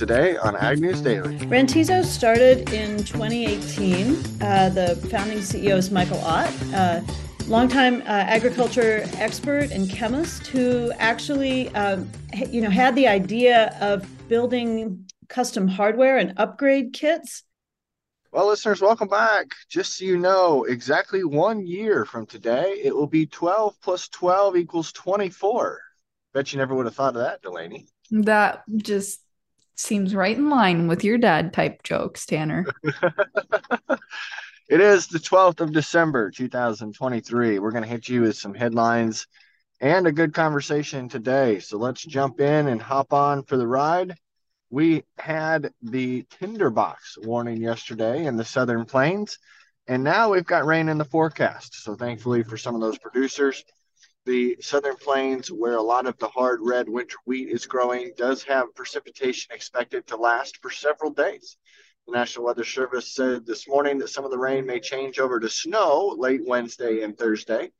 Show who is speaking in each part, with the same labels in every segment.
Speaker 1: today on Ag News Daily.
Speaker 2: Rantizo started in 2018. Uh, the founding CEO is Michael Ott, uh, longtime uh, agriculture expert and chemist who actually, um, you know, had the idea of building custom hardware and upgrade kits.
Speaker 1: Well, listeners, welcome back. Just so you know, exactly one year from today, it will be 12 plus 12 equals 24. Bet you never would have thought of that, Delaney.
Speaker 3: That just seems right in line with your dad type jokes, Tanner.
Speaker 1: it is the 12th of December, 2023. We're going to hit you with some headlines and a good conversation today. So let's jump in and hop on for the ride. We had the tinderbox warning yesterday in the southern plains, and now we've got rain in the forecast. So thankfully for some of those producers, the southern plains, where a lot of the hard red winter wheat is growing, does have precipitation expected to last for several days. The National Weather Service said this morning that some of the rain may change over to snow late Wednesday and Thursday.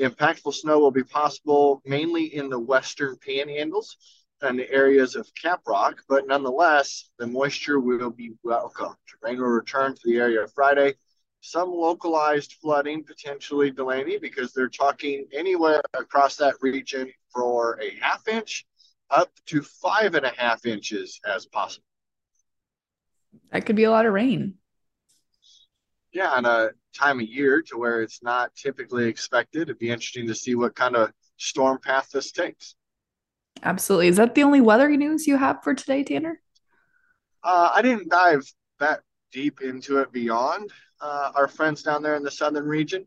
Speaker 1: Impactful snow will be possible mainly in the western panhandles and the areas of Caprock, but nonetheless, the moisture will be welcome. Rain will return to the area Friday some localized flooding potentially Delaney because they're talking anywhere across that region for a half inch up to five and a half inches as possible.
Speaker 3: That could be a lot of rain.
Speaker 1: Yeah, on a time of year to where it's not typically expected. It'd be interesting to see what kind of storm path this takes.
Speaker 3: Absolutely. Is that the only weather news you have for today, Tanner?
Speaker 1: Uh, I didn't dive that deep into it beyond uh, our friends down there in the southern region,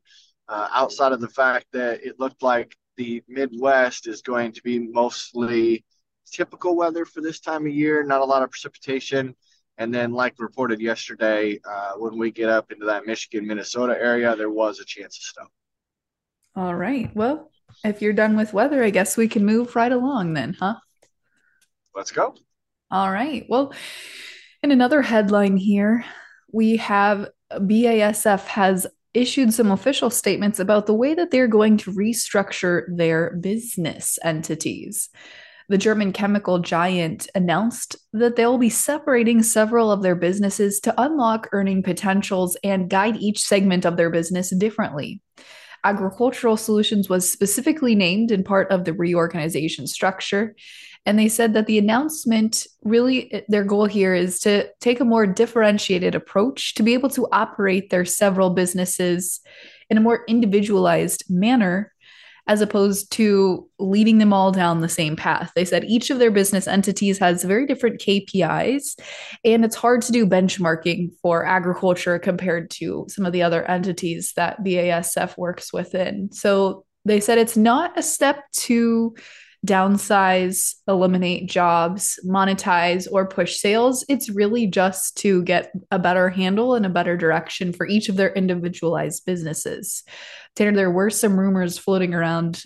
Speaker 1: uh, outside of the fact that it looked like the Midwest is going to be mostly typical weather for this time of year, not a lot of precipitation. And then, like reported yesterday, uh, when we get up into that Michigan, Minnesota area, there was a chance of snow.
Speaker 3: All right. Well, if you're done with weather, I guess we can move right along then, huh?
Speaker 1: Let's go.
Speaker 3: All right. Well, in another headline here, we have uh, BASF has issued some official statements about the way that they're going to restructure their business entities. The German chemical giant announced that they'll be separating several of their businesses to unlock earning potentials and guide each segment of their business differently. Agricultural Solutions was specifically named in part of the reorganization structure, and they said that the announcement really, their goal here is to take a more differentiated approach to be able to operate their several businesses in a more individualized manner, as opposed to leading them all down the same path. They said each of their business entities has very different KPIs, and it's hard to do benchmarking for agriculture compared to some of the other entities that BASF works within. So they said it's not a step to downsize, eliminate jobs, monetize, or push sales. It's really just to get a better handle and a better direction for each of their individualized businesses. Tanner, there were some rumors floating around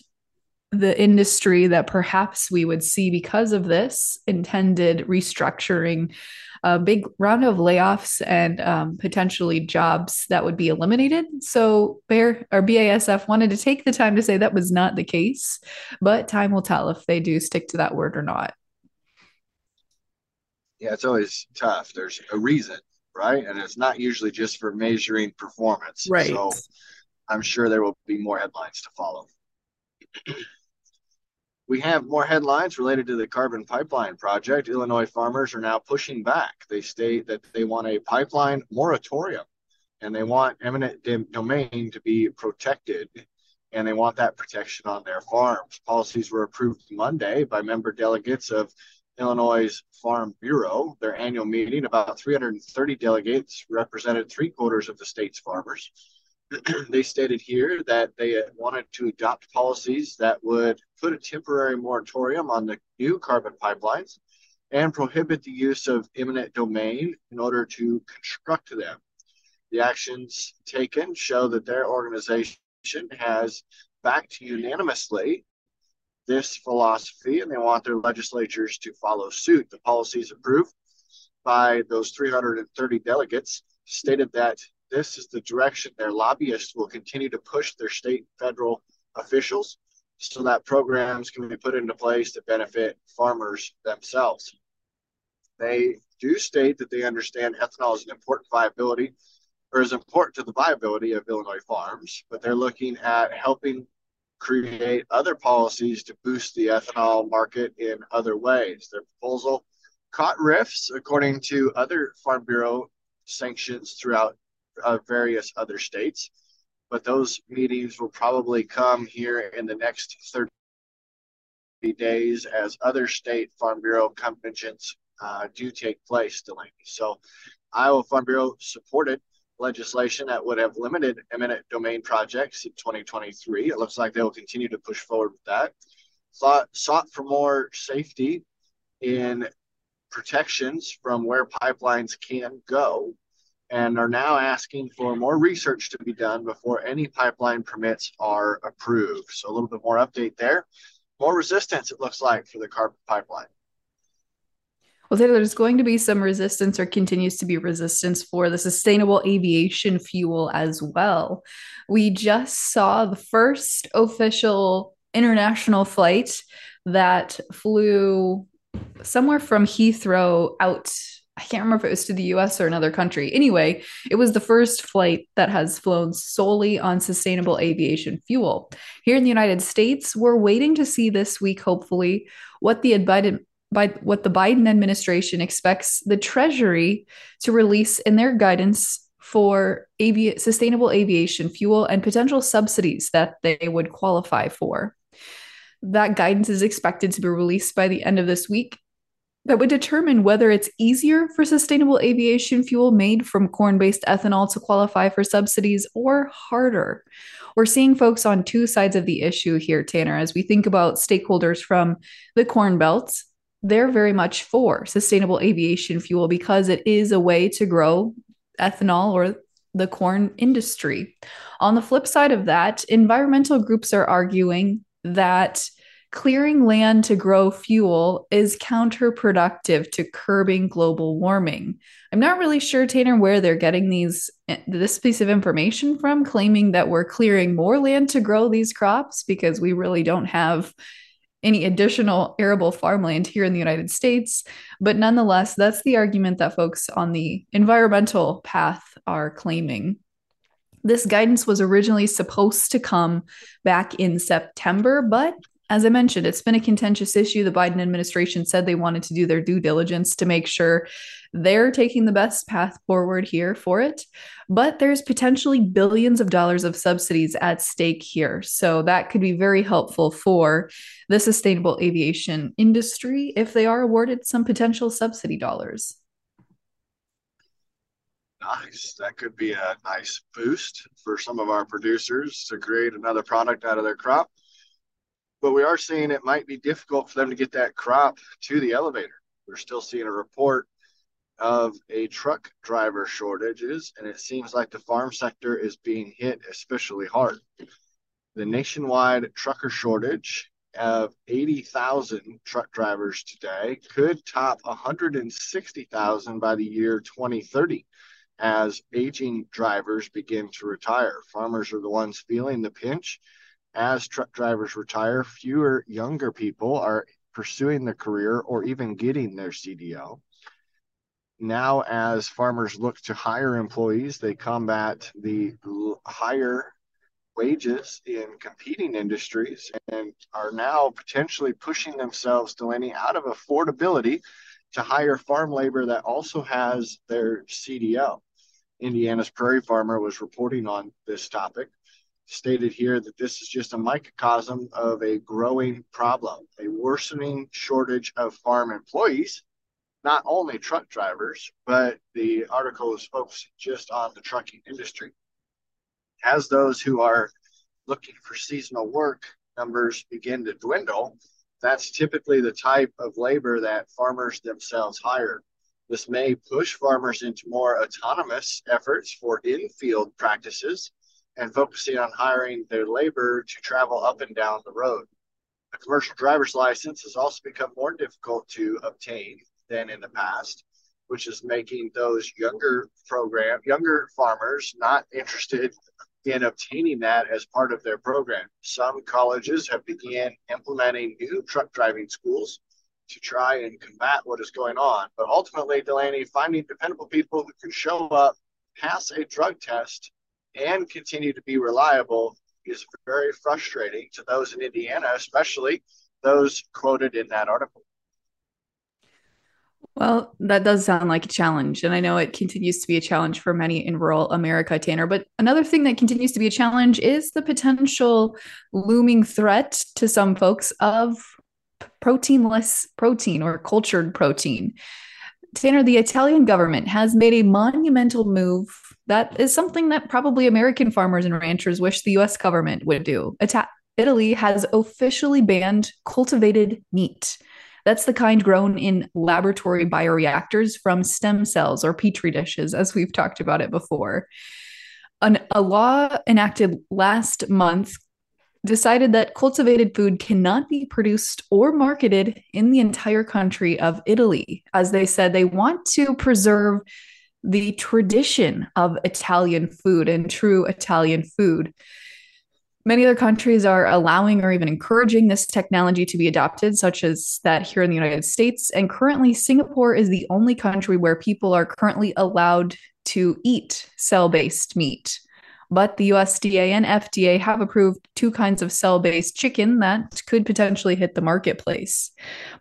Speaker 3: the industry that perhaps we would see because of this intended restructuring a big round of layoffs and um, potentially jobs that would be eliminated. So Bayer or BASF wanted to take the time to say that was not the case, but time will tell if they do stick to that word or not.
Speaker 1: Yeah, it's always tough. There's a reason, right? And it's not usually just for measuring performance.
Speaker 3: Right.
Speaker 1: So I'm sure there will be more headlines to follow. We have more headlines related to the carbon pipeline project. Illinois farmers are now pushing back. They state that they want a pipeline moratorium and they want eminent domain to be protected and they want that protection on their farms. Policies were approved Monday by member delegates of Illinois Farm Bureau. Their annual meeting, about 330 delegates represented three quarters of the state's farmers. they stated here that they wanted to adopt policies that would put a temporary moratorium on the new carbon pipelines and prohibit the use of eminent domain in order to construct them. The actions taken show that their organization has backed unanimously this philosophy and they want their legislatures to follow suit. The policies approved by those 330 delegates stated that this is the direction their lobbyists will continue to push their state and federal officials so that programs can be put into place to benefit farmers themselves. They do state that they understand ethanol is an important viability or is important to the viability of Illinois farms, but they're looking at helping create other policies to boost the ethanol market in other ways. Their proposal caught rifts, according to other Farm Bureau sanctions throughout uh, various other states. But those meetings will probably come here in the next 30 days as other state Farm Bureau conventions uh, do take place, Delaney. So Iowa Farm Bureau supported legislation that would have limited eminent domain projects in 2023. It looks like they will continue to push forward with that. Thought, sought for more safety in protections from where pipelines can go and are now asking for more research to be done before any pipeline permits are approved. So a little bit more update there. More resistance, it looks like, for the carbon pipeline.
Speaker 3: Well, there's going to be some resistance or continues to be resistance for the sustainable aviation fuel as well. We just saw the first official international flight that flew somewhere from Heathrow out. I can't remember if it was to the US or another country. Anyway, it was the first flight that has flown solely on sustainable aviation fuel. Here in the United States, we're waiting to see this week, hopefully, what the Biden by what the Biden administration expects the Treasury to release in their guidance for avi- sustainable aviation fuel and potential subsidies that they would qualify for. That guidance is expected to be released by the end of this week. That would determine whether it's easier for sustainable aviation fuel made from corn based ethanol to qualify for subsidies or harder. We're seeing folks on two sides of the issue here, Tanner, as we think about stakeholders from the Corn Belt they're very much for sustainable aviation fuel because it is a way to grow ethanol or the corn industry. On the flip side of that, environmental groups are arguing that clearing land to grow fuel is counterproductive to curbing global warming. I'm not really sure, Tanner, where they're getting these eh, this piece of information from, claiming that we're clearing more land to grow these crops because we really don't have any additional arable farmland here in the United States. But nonetheless, that's the argument that folks on the environmental path are claiming. This guidance was originally supposed to come back in September, but as I mentioned, it's been a contentious issue. The Biden administration said they wanted to do their due diligence to make sure they're taking the best path forward here for it. But there's potentially billions of dollars of subsidies at stake here. So that could be very helpful for the sustainable aviation industry if they are awarded some potential subsidy dollars.
Speaker 1: Nice. That could be a nice boost for some of our producers to create another product out of their crop but we are seeing it might be difficult for them to get that crop to the elevator. We're still seeing a report of a truck driver shortages, and it seems like the farm sector is being hit especially hard. The nationwide trucker shortage of 80,000 truck drivers today could top 160,000 by the year 2030 as aging drivers begin to retire. Farmers are the ones feeling the pinch as truck drivers retire, fewer younger people are pursuing the career or even getting their CDL. Now, as farmers look to hire employees, they combat the higher wages in competing industries and are now potentially pushing themselves, to Delaney, out of affordability to hire farm labor that also has their CDL. Indiana's Prairie Farmer was reporting on this topic stated here that this is just a microcosm of a growing problem, a worsening shortage of farm employees, not only truck drivers, but the article is focused just on the trucking industry. As those who are looking for seasonal work numbers begin to dwindle, that's typically the type of labor that farmers themselves hire. This may push farmers into more autonomous efforts for in field practices and focusing on hiring their labor to travel up and down the road. A commercial driver's license has also become more difficult to obtain than in the past, which is making those younger program younger farmers not interested in obtaining that as part of their program. Some colleges have begun implementing new truck driving schools to try and combat what is going on. But ultimately, Delaney, finding dependable people who can show up, pass a drug test, and continue to be reliable is very frustrating to those in Indiana, especially those quoted in that article.
Speaker 3: Well, that does sound like a challenge. And I know it continues to be a challenge for many in rural America, Tanner. But another thing that continues to be a challenge is the potential looming threat to some folks of proteinless protein or cultured protein. Tanner, the Italian government has made a monumental move that is something that probably American farmers and ranchers wish the US government would do. Ita- Italy has officially banned cultivated meat. That's the kind grown in laboratory bioreactors from stem cells or petri dishes, as we've talked about it before. An, a law enacted last month decided that cultivated food cannot be produced or marketed in the entire country of Italy. As they said, they want to preserve the tradition of Italian food and true Italian food. Many other countries are allowing or even encouraging this technology to be adopted, such as that here in the United States. And currently, Singapore is the only country where people are currently allowed to eat cell based meat. But the USDA and FDA have approved two kinds of cell based chicken that could potentially hit the marketplace.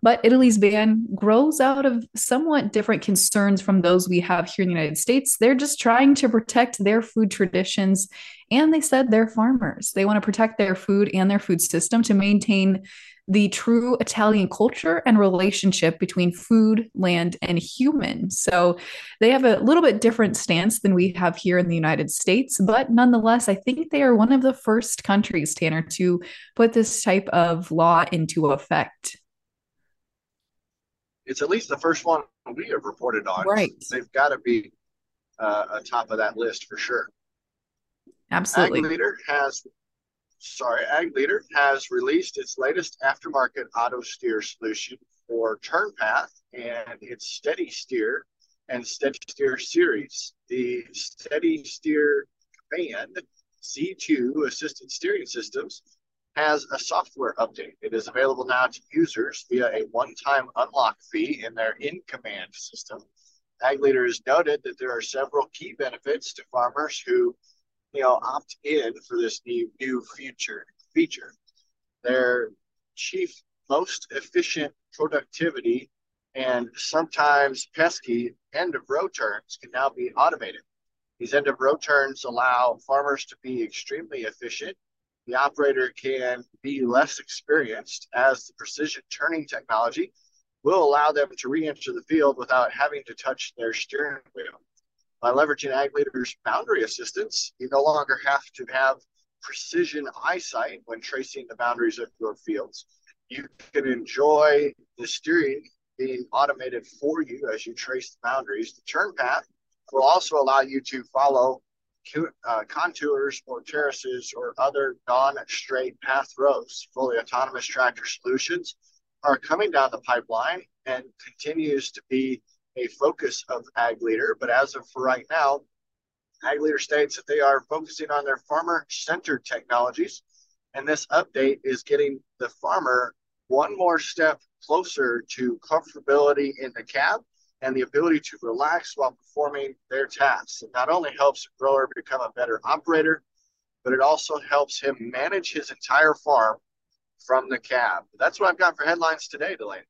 Speaker 3: But Italy's ban grows out of somewhat different concerns from those we have here in the United States. They're just trying to protect their food traditions. And they said they're farmers. They want to protect their food and their food system to maintain the true Italian culture and relationship between food, land, and human. So they have a little bit different stance than we have here in the United States, but nonetheless, I think they are one of the first countries, Tanner, to put this type of law into effect.
Speaker 1: It's at least the first one we have reported on.
Speaker 3: Right.
Speaker 1: They've got to be uh, atop of that list for sure.
Speaker 3: Absolutely.
Speaker 1: Ag Leader has sorry, Ag Leader has released its latest aftermarket auto steer solution for TurnPath and its Steady Steer and Steady Steer series. The Steady Steer Command Z2 assisted steering systems has a software update. It is available now to users via a one-time unlock fee in their in-command system. Ag Leader has noted that there are several key benefits to farmers who you know, opt in for this new new feature feature. Their chief most efficient productivity and sometimes pesky end of row turns can now be automated. These end of row turns allow farmers to be extremely efficient. The operator can be less experienced as the precision turning technology will allow them to re enter the field without having to touch their steering wheel. By leveraging Ag Leader's boundary assistance, you no longer have to have precision eyesight when tracing the boundaries of your fields. You can enjoy the steering being automated for you as you trace the boundaries. The turn path will also allow you to follow uh, contours or terraces or other non-straight path rows. Fully autonomous tractor solutions are coming down the pipeline and continues to be a focus of Ag Leader, but as of right now, Ag Leader states that they are focusing on their farmer-centered technologies, and this update is getting the farmer one more step closer to comfortability in the cab and the ability to relax while performing their tasks. It not only helps the grower become a better operator, but it also helps him manage his entire farm from the cab. That's what I've got for headlines today, Delaney.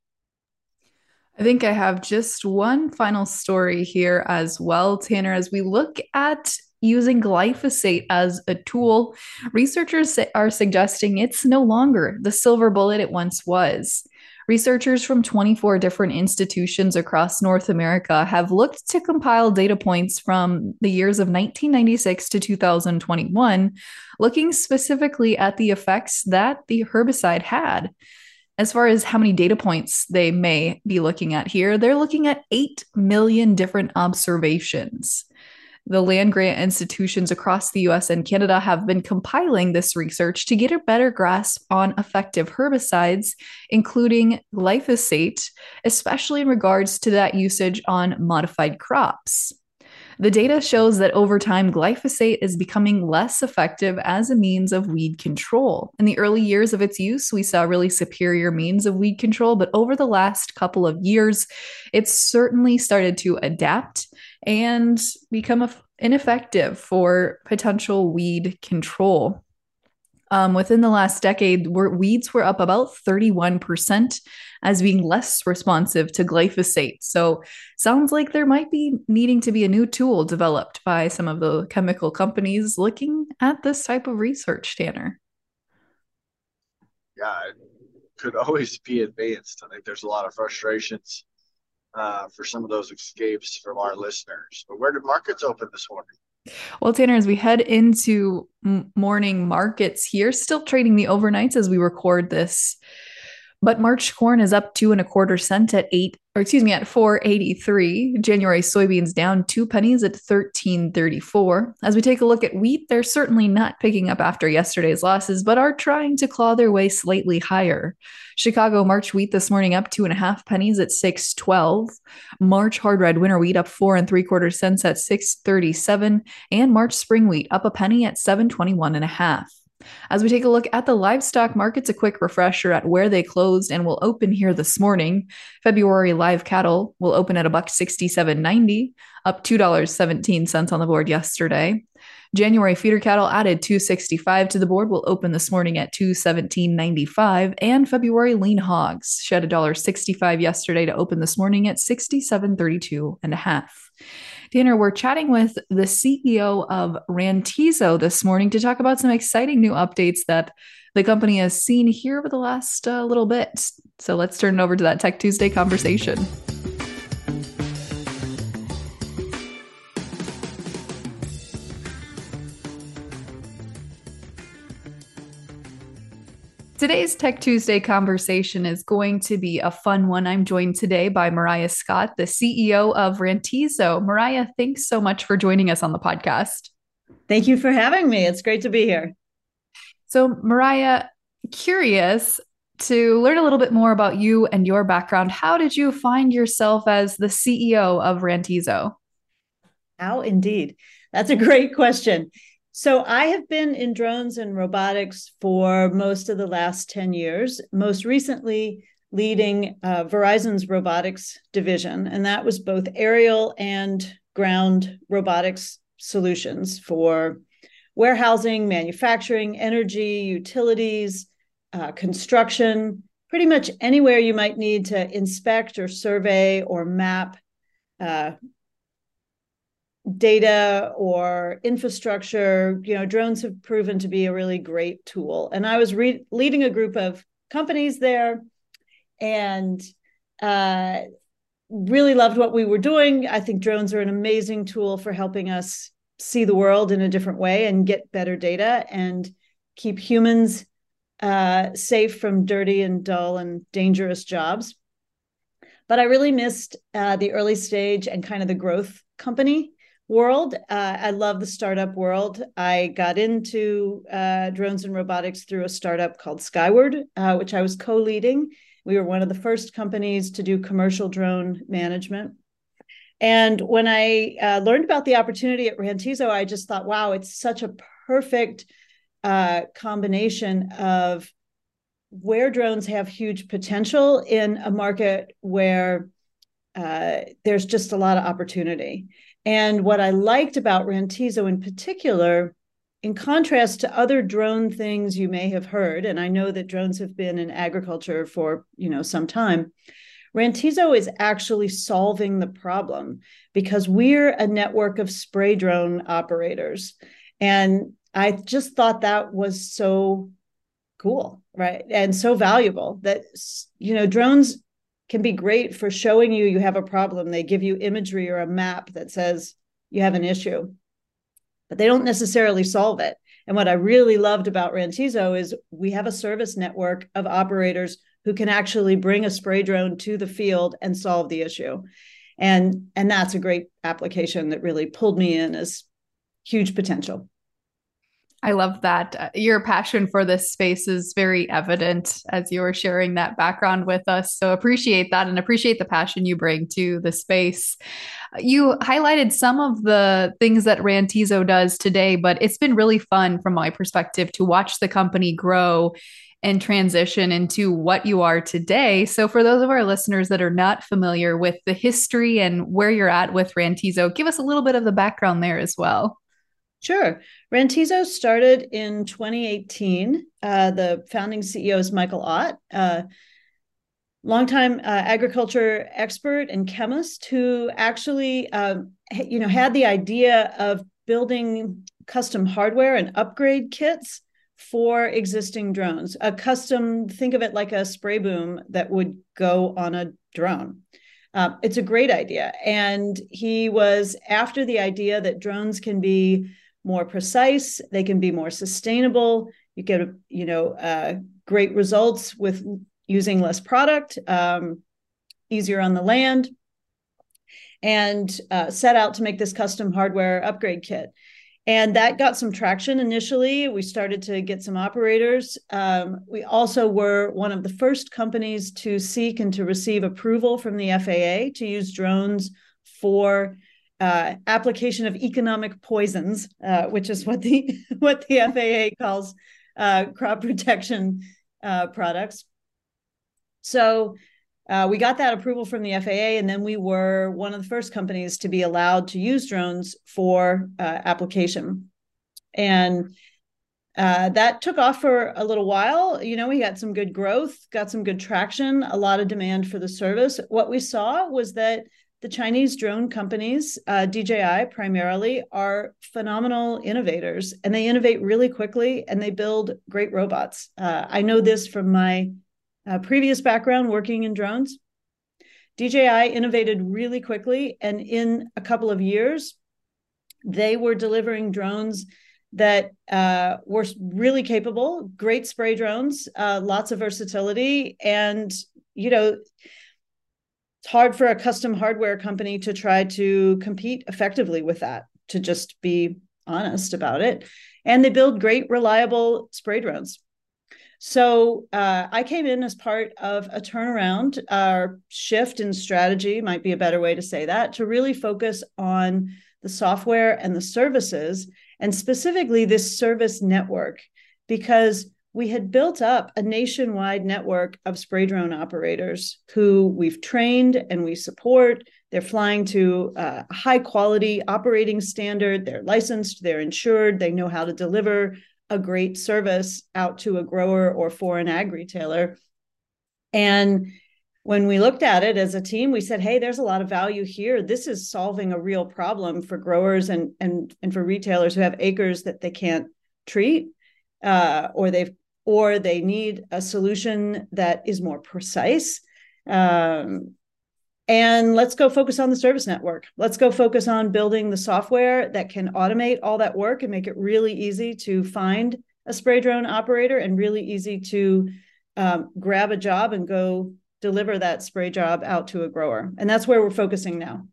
Speaker 3: I think I have just one final story here as well, Tanner. As we look at using glyphosate as a tool, researchers are suggesting it's no longer the silver bullet it once was. Researchers from 24 different institutions across North America have looked to compile data points from the years of 1996 to 2021, looking specifically at the effects that the herbicide had as far as how many data points they may be looking at here, they're looking at 8 million different observations. The land grant institutions across the US and Canada have been compiling this research to get a better grasp on effective herbicides, including glyphosate, especially in regards to that usage on modified crops. The data shows that over time, glyphosate is becoming less effective as a means of weed control. In the early years of its use, we saw really superior means of weed control, but over the last couple of years, it's certainly started to adapt and become ineffective for potential weed control. Um, within the last decade, weeds were up about 31% as being less responsive to glyphosate. So, sounds like there might be needing to be a new tool developed by some of the chemical companies looking at this type of research, Tanner.
Speaker 1: Yeah, it could always be advanced. I think there's a lot of frustrations uh, for some of those escapes from our listeners. But where did markets open this morning?
Speaker 3: Well, Tanner, as we head into morning markets here, still trading the overnights as we record this. But March corn is up two and a quarter cent at eight, or excuse me, at 483. January soybeans down two pennies at 1334. As we take a look at wheat, they're certainly not picking up after yesterday's losses, but are trying to claw their way slightly higher. Chicago March wheat this morning up two and a half pennies at 612. March hard red winter wheat up four and three quarter cents at 637. And March spring wheat up a penny at 721 and a half. As we take a look at the livestock markets, a quick refresher at where they closed and will open here this morning. February live cattle will open at a buck 67.90, up $2.17 on the board yesterday. January feeder cattle added 265 to the board will open this morning at 217.95 and February lean hogs shed $1.65 yesterday to open this morning at 67.32 and a half. Tanner, we're chatting with the CEO of Rantizo this morning to talk about some exciting new updates that the company has seen here over the last uh, little bit. So let's turn it over to that Tech Tuesday conversation. Today's Tech Tuesday conversation is going to be a fun one. I'm joined today by Mariah Scott, the CEO of Rantizo. Mariah, thanks so much for joining us on the podcast.
Speaker 2: Thank you for having me. It's great to be here.
Speaker 3: So, Mariah, curious to learn a little bit more about you and your background. How did you find yourself as the CEO of Rantizo?
Speaker 2: How indeed. That's a great question. So I have been in drones and robotics for most of the last 10 years, most recently leading uh, Verizon's robotics division. And that was both aerial and ground robotics solutions for warehousing, manufacturing, energy, utilities, uh, construction, pretty much anywhere you might need to inspect or survey or map uh, data or infrastructure, you know, drones have proven to be a really great tool. And I was re- leading a group of companies there and uh, really loved what we were doing. I think drones are an amazing tool for helping us see the world in a different way and get better data and keep humans uh, safe from dirty and dull and dangerous jobs. But I really missed uh, the early stage and kind of the growth company world. Uh, I love the startup world. I got into uh, drones and robotics through a startup called Skyward, uh, which I was co leading. We were one of the first companies to do commercial drone management. And when I uh, learned about the opportunity at Rantizo, I just thought, wow, it's such a perfect uh, combination of where drones have huge potential in a market where uh, there's just a lot of opportunity. And what I liked about Rantizo in particular, in contrast to other drone things you may have heard, and I know that drones have been in agriculture for you know some time, Rantizo is actually solving the problem because we're a network of spray drone operators. And I just thought that was so cool, right? And so valuable that, you know, drones can be great for showing you you have a problem. They give you imagery or a map that says you have an issue, but they don't necessarily solve it. And what I really loved about Rantizo is we have a service network of operators who can actually bring a spray drone to the field and solve the issue. And and that's a great application that really pulled me in as huge potential.
Speaker 3: I love that. Uh, your passion for this space is very evident as you are sharing that background with us. So appreciate that and appreciate the passion you bring to the space. You highlighted some of the things that Rantizo does today, but it's been really fun from my perspective to watch the company grow and transition into what you are today. So, for those of our listeners that are not familiar with the history and where you're at with Rantizo, give us a little bit of the background there as well.
Speaker 2: Sure. Rantizo started in 2018. Uh, the founding CEO is Michael Ott, uh, longtime uh, agriculture expert and chemist who actually, um, you know, had the idea of building custom hardware and upgrade kits for existing drones. A custom, think of it like a spray boom that would go on a drone. Uh, it's a great idea. And he was after the idea that drones can be more precise, they can be more sustainable. You get, you know, uh, great results with using less product, um, easier on the land, and uh, set out to make this custom hardware upgrade kit. And that got some traction initially. We started to get some operators. Um, we also were one of the first companies to seek and to receive approval from the FAA to use drones for uh, application of economic poisons, uh, which is what the what the FAA calls uh, crop protection uh, products. So uh, we got that approval from the FAA, and then we were one of the first companies to be allowed to use drones for uh, application, and. that took off for a little while. You know, we got some good growth, got some good traction, a lot of demand for the service. What we saw was that the Chinese drone companies, uh, DJI primarily, are phenomenal innovators and they innovate really quickly and they build great robots. Uh, I know this from my uh, previous background working in drones. DJI innovated really quickly, and in a couple of years, they were delivering drones that uh, were really capable, great spray drones, uh, lots of versatility, and you know hard for a custom hardware company to try to compete effectively with that, to just be honest about it. And they build great, reliable spray drones. So uh, I came in as part of a turnaround, our shift in strategy might be a better way to say that, to really focus on the software and the services, and specifically this service network, because we had built up a nationwide network of spray drone operators who we've trained and we support. They're flying to uh, a high quality operating standard. They're licensed, they're insured, they know how to deliver a great service out to a grower or for an ag retailer. And when we looked at it as a team, we said, hey, there's a lot of value here. This is solving a real problem for growers and and and for retailers who have acres that they can't treat uh, or they've or they need a solution that is more precise. Um, and let's go focus on the service network. Let's go focus on building the software that can automate all that work and make it really easy to find a spray drone operator and really easy to um, grab a job and go deliver that spray job out to a grower. And that's where we're focusing now.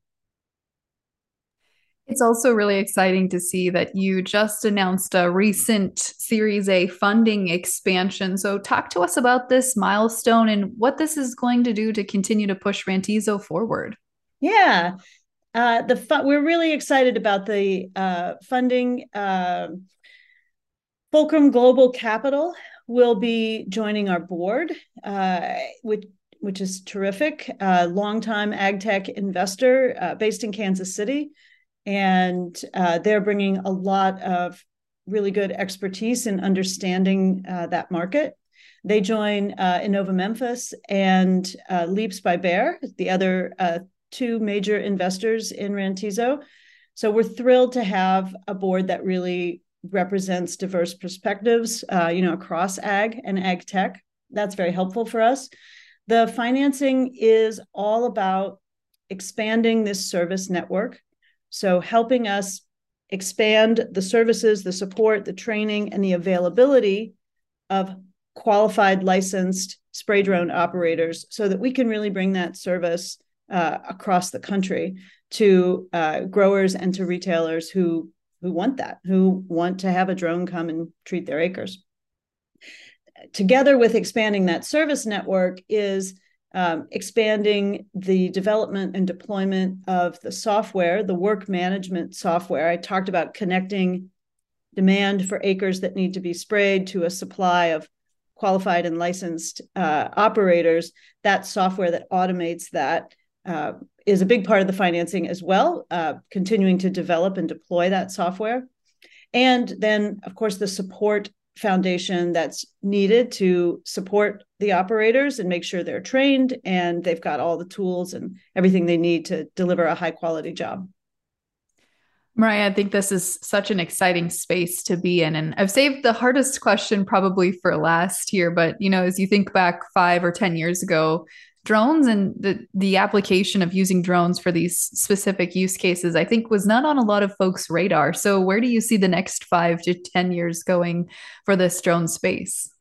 Speaker 3: It's also really exciting to see that you just announced a recent Series A funding expansion. So, talk to us about this milestone and what this is going to do to continue to push Rantizo forward.
Speaker 2: Yeah, uh, the we're really excited about the uh, funding. Uh, Fulcrum Global Capital will be joining our board, uh, which which is terrific. Uh, longtime ag tech investor uh, based in Kansas City and uh, they're bringing a lot of really good expertise in understanding uh, that market. They join uh, Innova Memphis and uh, Leaps by Bayer, the other uh, two major investors in Rantizo. So we're thrilled to have a board that really represents diverse perspectives, uh, you know, across ag and ag tech. That's very helpful for us. The financing is all about expanding this service network so, helping us expand the services, the support, the training, and the availability of qualified licensed spray drone operators so that we can really bring that service uh, across the country to uh, growers and to retailers who who want that, who want to have a drone come and treat their acres. Together with expanding that service network is um, expanding the development and deployment of the software, the work management software. I talked about connecting demand for acres that need to be sprayed to a supply of qualified and licensed uh, operators. That software that automates that uh, is a big part of the financing as well, uh, continuing to develop and deploy that software. And then, of course, the support foundation that's needed to support the operators and make sure they're trained and they've got all the tools and everything they need to deliver a high quality job.
Speaker 3: Mariah, I think this is such an exciting space to be in. And I've saved the hardest question probably for last here. But, you know, as you think back five or 10 years ago, drones and the the application of using drones for these specific use cases i think was not on a lot of folks radar. So where do you see the next 5 to 10 years going for this drone space?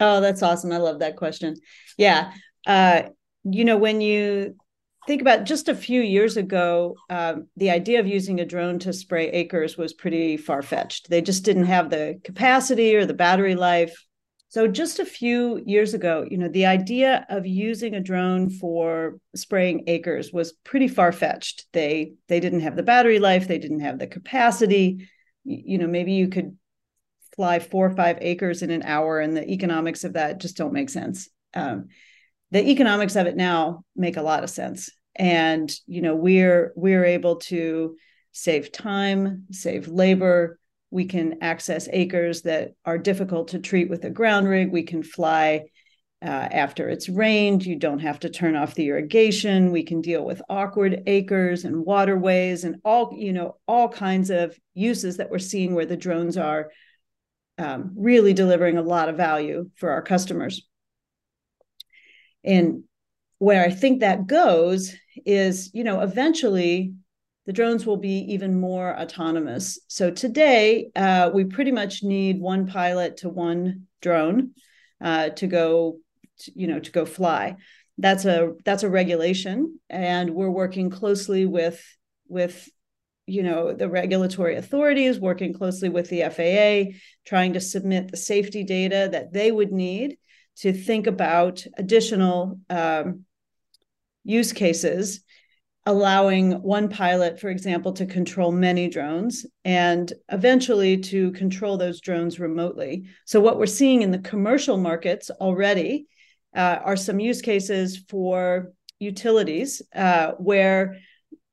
Speaker 2: Oh that's awesome. I love that question. Yeah. Uh, you know when you think about just a few years ago um, the idea of using a drone to spray acres was pretty far-fetched. They just didn't have the capacity or the battery life so just a few years ago, you know, the idea of using a drone for spraying acres was pretty far-fetched. They they didn't have the battery life, they didn't have the capacity. You know, maybe you could fly four or five acres in an hour, and the economics of that just don't make sense. Um, the economics of it now make a lot of sense, and you know, we're we're able to save time, save labor, we can access acres that are difficult to treat with a ground rig. We can fly uh, after it's rained. You don't have to turn off the irrigation. We can deal with awkward acres and waterways and all, you know, all kinds of uses that we're seeing where the drones are um, really delivering a lot of value for our customers. And where I think that goes is, you know, eventually the drones will be even more autonomous. So today, uh, we pretty much need one pilot to one drone uh, to go, to, you know, to go fly. That's a that's a regulation, and we're working closely with with you know the regulatory authorities, working closely with the FAA, trying to submit the safety data that they would need to think about additional um, use cases allowing one pilot, for example, to control many drones and eventually to control those drones remotely. So, what we're seeing in the commercial markets already uh, are some use cases for utilities uh, where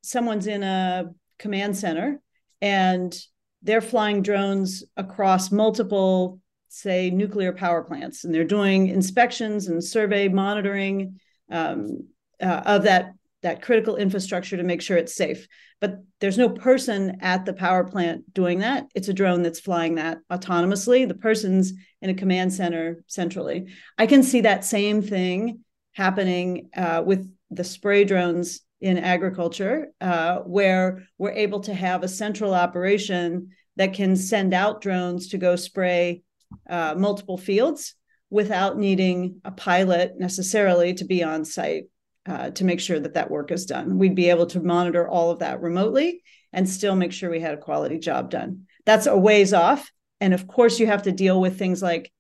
Speaker 2: someone's in a command center and they're flying drones across multiple, say, nuclear power plants, and they're doing inspections and survey monitoring um, uh, of that that critical infrastructure to make sure it's safe. But there's no person at the power plant doing that. It's a drone that's flying that autonomously. The person's in a command center centrally. I can see that same thing happening uh, with the spray drones in agriculture, uh, where we're able to have a central operation that can send out drones to go spray uh, multiple fields without needing a pilot necessarily to be on site uh, to make sure that that work is done. We'd be able to monitor all of that remotely and still make sure we had a quality job done. That's a ways off. And of course, you have to deal with things like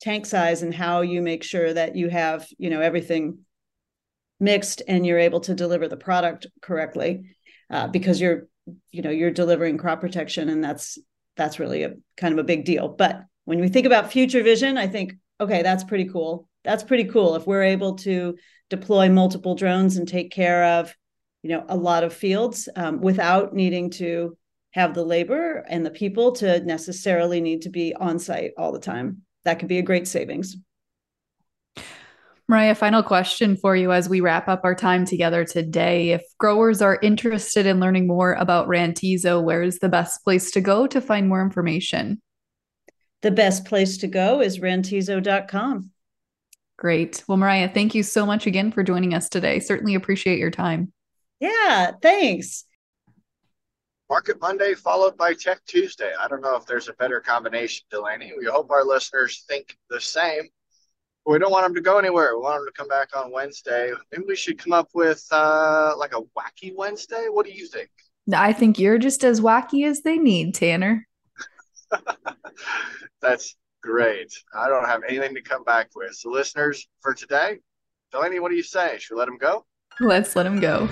Speaker 2: tank size and how you make sure that you have, you know, everything mixed and you're able to deliver the product correctly uh, because you're, you know, you're delivering crop protection and that's that's really a kind of a big deal. But when we think about future vision, I think, okay, that's pretty cool. That's pretty cool if we're able to deploy multiple drones and take care of you know a lot of fields um, without needing to have the labor and the people to necessarily need to be on site all the time that could be a great savings
Speaker 3: Mariah, final question for you as we wrap up our time together today. If growers are interested in learning more about Rantizo, where is the best place to go to find more information?
Speaker 2: The best place to go is rantizo.com.
Speaker 3: Great. Well, Mariah, thank you so much again for joining us today. Certainly appreciate your time.
Speaker 2: Yeah, thanks.
Speaker 1: Market Monday followed by Tech Tuesday. I don't know if there's a better combination, Delaney. We hope our listeners think the same. We don't want them to go anywhere. We want them to come back on Wednesday. Maybe we should come up with uh, like a wacky Wednesday. What do you think?
Speaker 3: I think you're just as wacky as they need, Tanner.
Speaker 1: That's great. I don't have anything to come back with. So, listeners, for today, Delaney, what do you say? Should we let him go?
Speaker 3: Let's let him go.